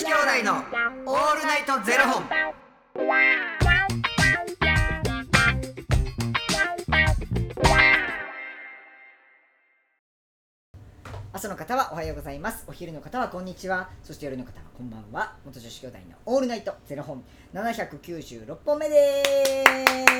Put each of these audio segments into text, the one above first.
子兄弟のオールナイトゼロ本。朝の方はおはようございます。お昼の方はこんにちは。そして夜の方はこんばんは。元女子兄弟のオールナイトゼロ本。796本目です。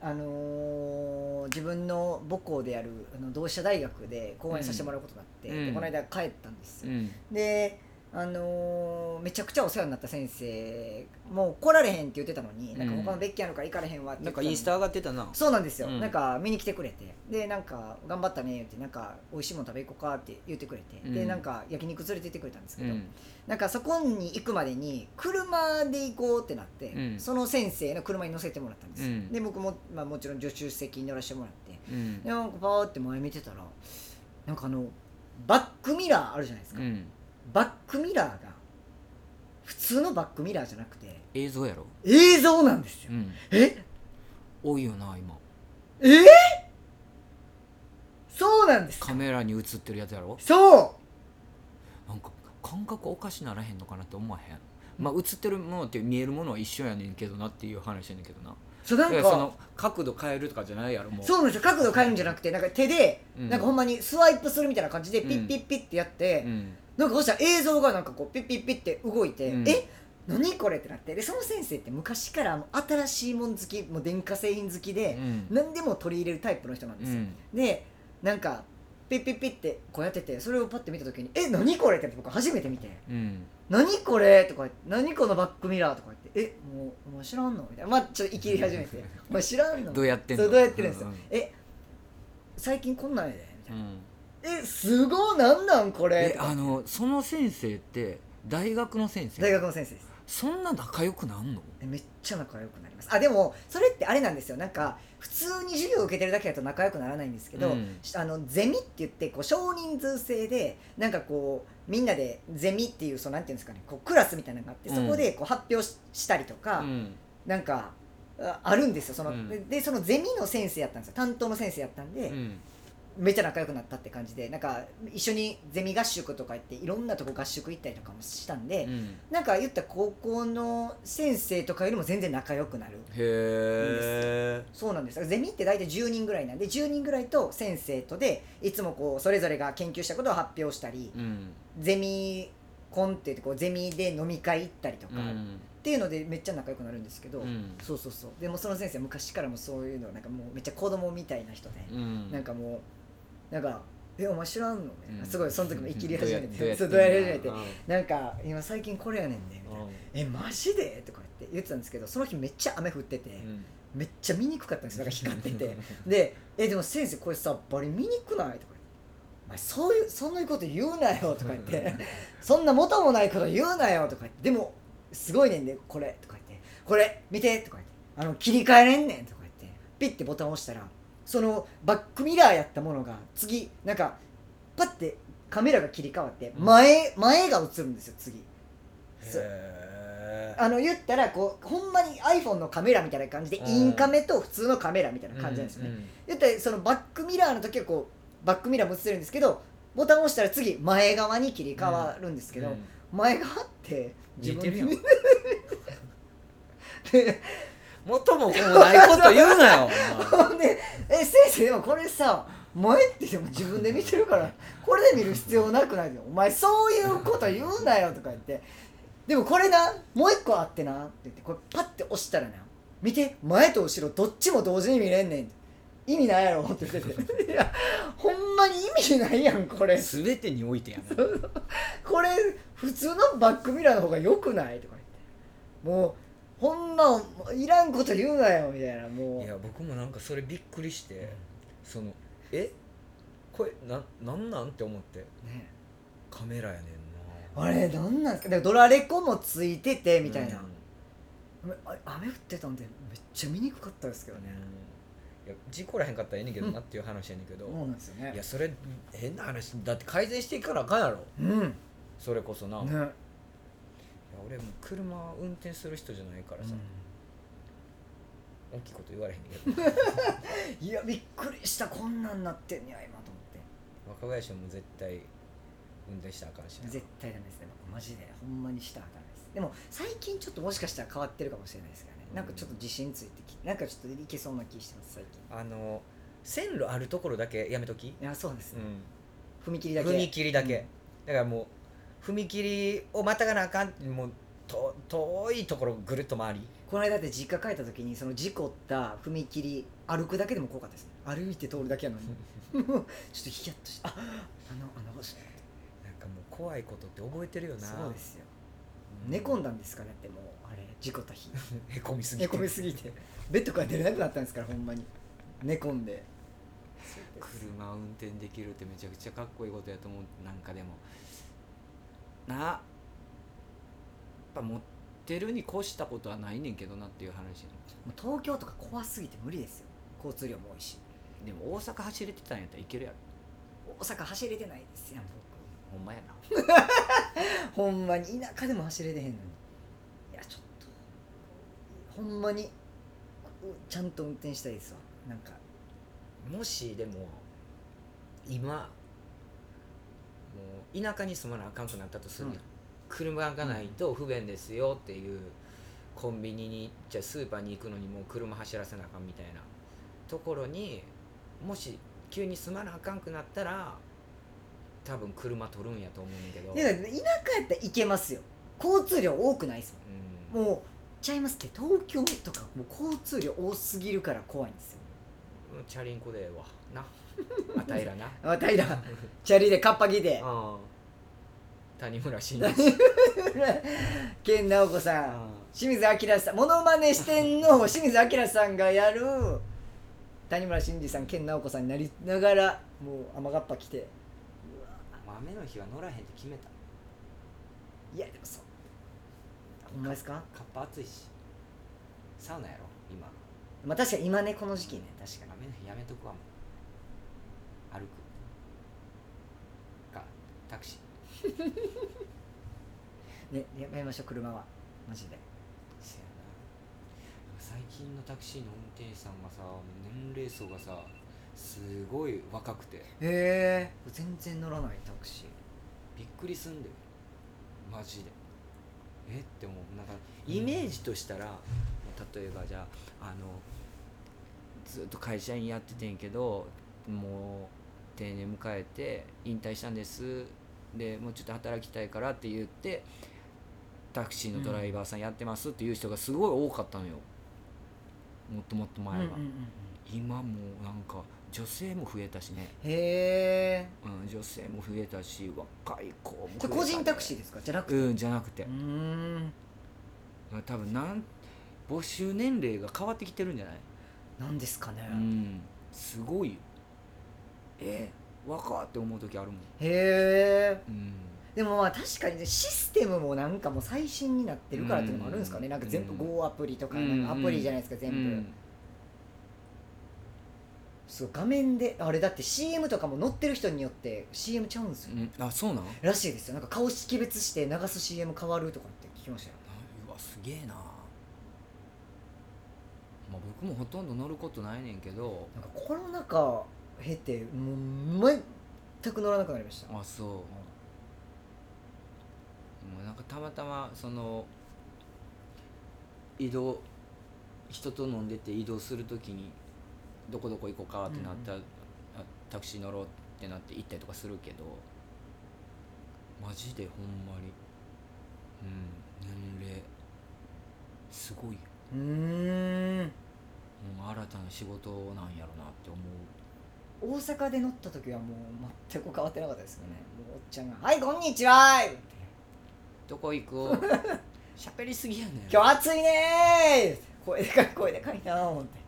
あのー自分の母校であるあの同志社大学で講演させてもらうことになって、うんでこの間帰ったんですよ、ん。であのーめちゃくちゃお世話になった先生もう来られへんって言ってたのに、なんか他の別件あるから行かれへんわってなんかインスタ上がってたな。そうなんですよ、うん。なんか見に来てくれて。でなんか頑張ったねってなんか美味しいもの食べ行こうかって言ってくれて、でうん。なんか焼肉連れて行ってくれたんですけど、うん。なんかそこに行くまでに車で行こうってなって、うん。その先生の車に乗せてもらったんですよ、うん。で僕も、まあ、もちろん助手席に乗らせてもらって。うん。でなんかパーって前見てたらなんかあのバックミラーあるじゃないですか、うんバックミラーが普通のバックミラーじゃなくて映像やろ？映像なんですよ、うん。え？多いよな今。え？ー、そうなんです。かカメラに映ってるやつやろ？そう。なんか感覚おかしならへんのかなって思わへん。まあ映ってるものって見えるものは一緒やねんけどなっていう話やねんけどな。そうなんか。その角度変えるとかじゃないやろもう。そうなんですよ。角度変えるんじゃなくてなんか手で、うん。なんかほんまにスワイプするみたいな感じでうんピッピッピッってやって、うんなんかそしたら映像がなんかこうピッピッピッって動いて、うん。え？何これってなってでその先生って昔から新しいもん好きもう電化製品好きで、うん。何でも取り入れるタイプの人なんですよ、でなんかピッピッピッってこうやっててそれをパッて見た時に「え？何これ?」って僕初めて見てうん「何これ?」とか言って「何このバックミラー?」とか言って「え？もうお前知らんの?」みたいな。まあちょっといきり始めて「お前知らんの? 」どうやってんの？どうやってるんですよ、うんうん。え？最近こんなんやでみたいな、うんえすごいなんなんこれ？えあのその先生って大学の先生？大学の先生です。そんな仲良くなんの？えめっちゃ仲良くなります。あでもそれってあれなんですよ。なんか普通に授業を受けてるだけだと仲良くならないんですけど、うん。あのゼミって言ってこう少人数制でなんかこうみんなでゼミっていうそうなんていうんですかねこうクラスみたいなのがあって、うん。そこでこう発表ししたりとか、うん。なんかああるんですよ。その、うん。ででそのゼミの先生やったんですよ。担当の先生やったんで、うんめっちゃ仲良くなったって感じでなんか一緒にゼミ合宿とか行っていろんなとこ合宿行ったりとかもしたんで、うん。なんか言ったら高校の先生とかよりも全然仲良くなるへえそうなんです。ゼミって大体10人ぐらいなんで10人ぐらいと先生とでいつもこうそれぞれが研究したことを発表したりうん。ゼミコンって言ってこうゼミで飲み会行ったりとか、っうん。ていうのでめっちゃ仲良くなるんですけど、うん。そうそうそう。でもその先生昔からもそういうのなんかもうめっちゃ子供みたいな人で、うん。なんかもうなんか「えお前知らんの?」みたいな、うん。すごいその時も生きり始めて。どうやそうどうやり始めて。うん。なんか今最近これやねんね。みたいな「えマジで?」とか言って言ってたんですけどその日めっちゃ雨降ってて、うん。めっちゃ見にくかったんですよ。なんか光ってて。で「えでも先生これさバリ見にくない?」とか言って「お前そういうそんなこと言うなよ」とか言って「そんな元もないこと言うなよ」とか言って「でもすごいねんでこれ」とか言って「これ見て」とか言って「あの切り替えれんねん」とか言って。ピッてボタンを押したらそのバックミラーやったものが次なんかパッてカメラが切り替わって前,、前が映るんですよ次。あの言ったらこうほんまに iPhone のカメラみたいな感じでうん。インカメと普通のカメラみたいな感じなんですよね、言ったらそのバックミラーの時はこうバックミラーも映せるんですけどボタンを押したら次前側に切り替わるんですけど、前側って似てるやん。で 元も子もないこと言うなよ で「え先生でもこれさ前ってでも自分で見てるからこれで見る必要なくない？よお前そういうこと言うなよ」とか言って「でもこれなもう一個あってな」って言ってこれパッて押したらな見て前と後ろどっちも同時に見れんねん。意味ないやろって言ってて。いやほんまに意味ないやんこれ。全てにおいてやな。これ普通のバックミラーの方が良くない？とか言って。もうほんまいらんこと言うなよみたいなもう。いや僕もなんかそれびっくりしてそのえ？これななんなんって思って。ね。カメラやねんな。あれなんなんですか？ドラレコもついててみたいな、うんあ雨降ってたんでめっちゃ見にくかったですけどね、いや事故らへんかったらええねんけどなっていう話やねんけど、そうなんですよね。いやそれ変な話。だって改善していかなあかんやろ。うん。ねそれこそな、いや俺もう車運転する人じゃないからさ、大きいこと言われへんけど。いやびっくりしたこんなんなってんねや今と思って。若林はもう絶対運転したらあかんしな。絶対ダメですね。僕マジでほんまにしたらダメです。でも最近ちょっともしかしたら変わってるかもしれないですからね、うん。なんかちょっと自信ついてきてなんかちょっといけそうな気してます最近。あの線路あるところだけやめとき、いやそうですね、うん、踏切だけ。踏切だけ、だからもう踏切をまたがなあかんもうと遠いところぐるっと回り。この間だって実家帰った時にその事故った踏切歩くだけでも怖かったですね。歩いて通るだけやのに。ちょっとヒヤッとしてああのあの場所。なんかもう怖いことって覚えてるよな。そうですよ。うん。寝込んだんですからだってもうあれ事故った日。へこみすぎて。寝込みすぎて。ベッドから出れなくなったんですからほんまに。寝込んで。車運転できるってめちゃくちゃかっこいいことやと思う。なんかでもな。やっぱ持ってるに越したことはないねんけどなっていう話やもう東京とか怖すぎて無理ですよ。交通量も多いし。でも大阪走れてたんやったらいけるやろ。大阪走れてないですやんほんまやな僕。ほんまに田舎でも走れてへんのに。いやちょっとほんまにうちゃんと運転したいですわ。なんか。もしでも今田舎に住まなあかんくなったとするやん、うん。車がないと不便ですよっていうコンビニにじゃあスーパーに行くのにもう車走らせなあかんみたいなところにもし急に住まなあかんくなったら多分車取るんやと思うんだけど、だから田舎やったら行けますよ。交通量多くないですうん。もん。もうちゃいますって東京とかもう交通量多すぎるから怖いんですよチャリンコでええわな。あたいらな。あたいら。チャリでカッパ着て。うん。谷村新司。健直子さん。うん。清水明さん。モノマネしてんの？清水明さんがやる。谷村新司さん健直子さんになりながらもう雨がっぱ来て。雨の日は乗らへんって決めた。いやでもそう。ほんまですか？カッパ暑いし。サウナやろ今まあ確かに今ねこの時期ね確かに。雨の日やめとくわもう。歩く。かタクシ ねやめましょう車は。マジで。ーせやな。最近のタクシーの運転手さんがさ年齢層がさすごい若くて。へえ。全然乗らないタクシー。びっくりすんでマジで。え？って思う。なんかイメージとしたら、例えばじゃああのずっと会社員やっててんけどもう定年迎えて引退したんです。でもうちょっと働きたいからって言ってタクシーのドライバーさんやってますっていう人がすごい多かったのよ。もっともっと前は、うんうんうんうん。今もうなんか女性も増えたしね、へえ。うん、女性も増えたし若い子も増えじた、ね、個人タクシーですか？じゃなくて。うんじゃなくて。うーん。多分なん募集年齢が変わってきてるんじゃない？なんですかね。うん。すごい。よえ若って思う時あるもん。へえうん。でもまあ確かにねシステムもなんかもう最新になってるからっていうのもあるんですかね、うん。なんか全部うん。Go アプリとかうん。なんかアプリじゃないですか、全部、うん。そう画面であれだって CM とかも載ってる人によって CM ちゃうんですよ、うん。あそうなん？らしいですよ。なんか顔識別して流す CM 変わるとかって聞きましたよ。うわすげえなまあ僕もほとんど乗ることないねんけどなんかコロナ禍経てもう全く乗らなくなりました。あそう。もうなんかたまたまその移動人と飲んでて移動するときにどこどこ行こうかってなったら、あタクシー乗ろうってなって行ったりとかするけどマジでほんまにうん年齢すごいよ。うーん新たな仕事なんやろなって思う。大阪で乗った時はもう全く変わってなかったですよね。もうおっちゃんが「はいこんにちは!」って。どこ行く 喋りすぎやねん。今日暑いねー!」声でかい声でかいなー思って。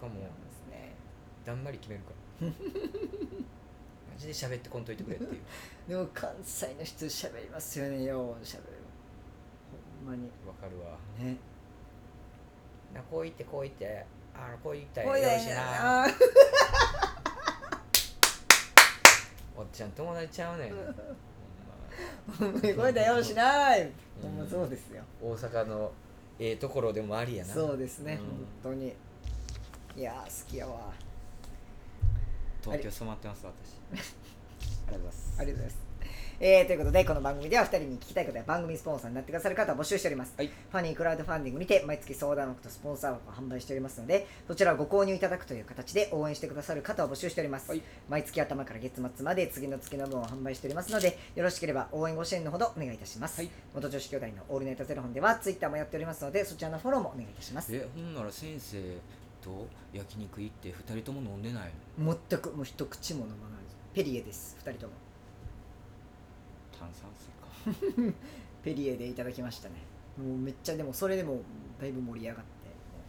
僕はもうですね。だんまり決めるから。ジで喋ってこんといてくれっていう。でも関西の人喋りますよね。よう喋るほんまに。わかるわ。ね。なこう言ってこう言ってあのこう言ったらよろしいな。あおっちゃん友達ちゃうねん。ほんま。ーこれだよしないほんまそうですよ。大阪のええところでもありやな。そうですね、うん。本当に。いやー好きやわ。東京染まってます私。ありがとうございます。ありがとうございますえーということでこの番組では2人に聞きたいことや番組スポンサーになってくださる方を募集しております、はい。ファニークラウドファンディングにて毎月相談枠とスポンサー枠を販売しておりますのでそちらをご購入いただくという形で応援してくださる方を募集しております、はい。毎月頭から月末まで次の月の分を販売しておりますのでよろしければ応援ご支援のほどお願いいたします、はい。元女子兄弟のオールナイトゼロ本ではツイッターもやっておりますのでそちらのフォローもお願いいたします。えほんなら先生と焼肉行って2人とも飲んでないの？全くもう一口も飲まない。ペリエです2人とも炭酸水か。ペリエでいただきましたね。もうめっちゃでもそれでもだいぶ盛り上がって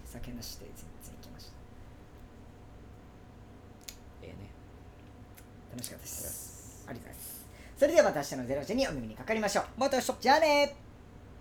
酒なしで全然いきました。ええね。楽しかったです。ありがとうございます。それではまた明日のゼロ時にお耳にかかりましょう。また明日。じゃあね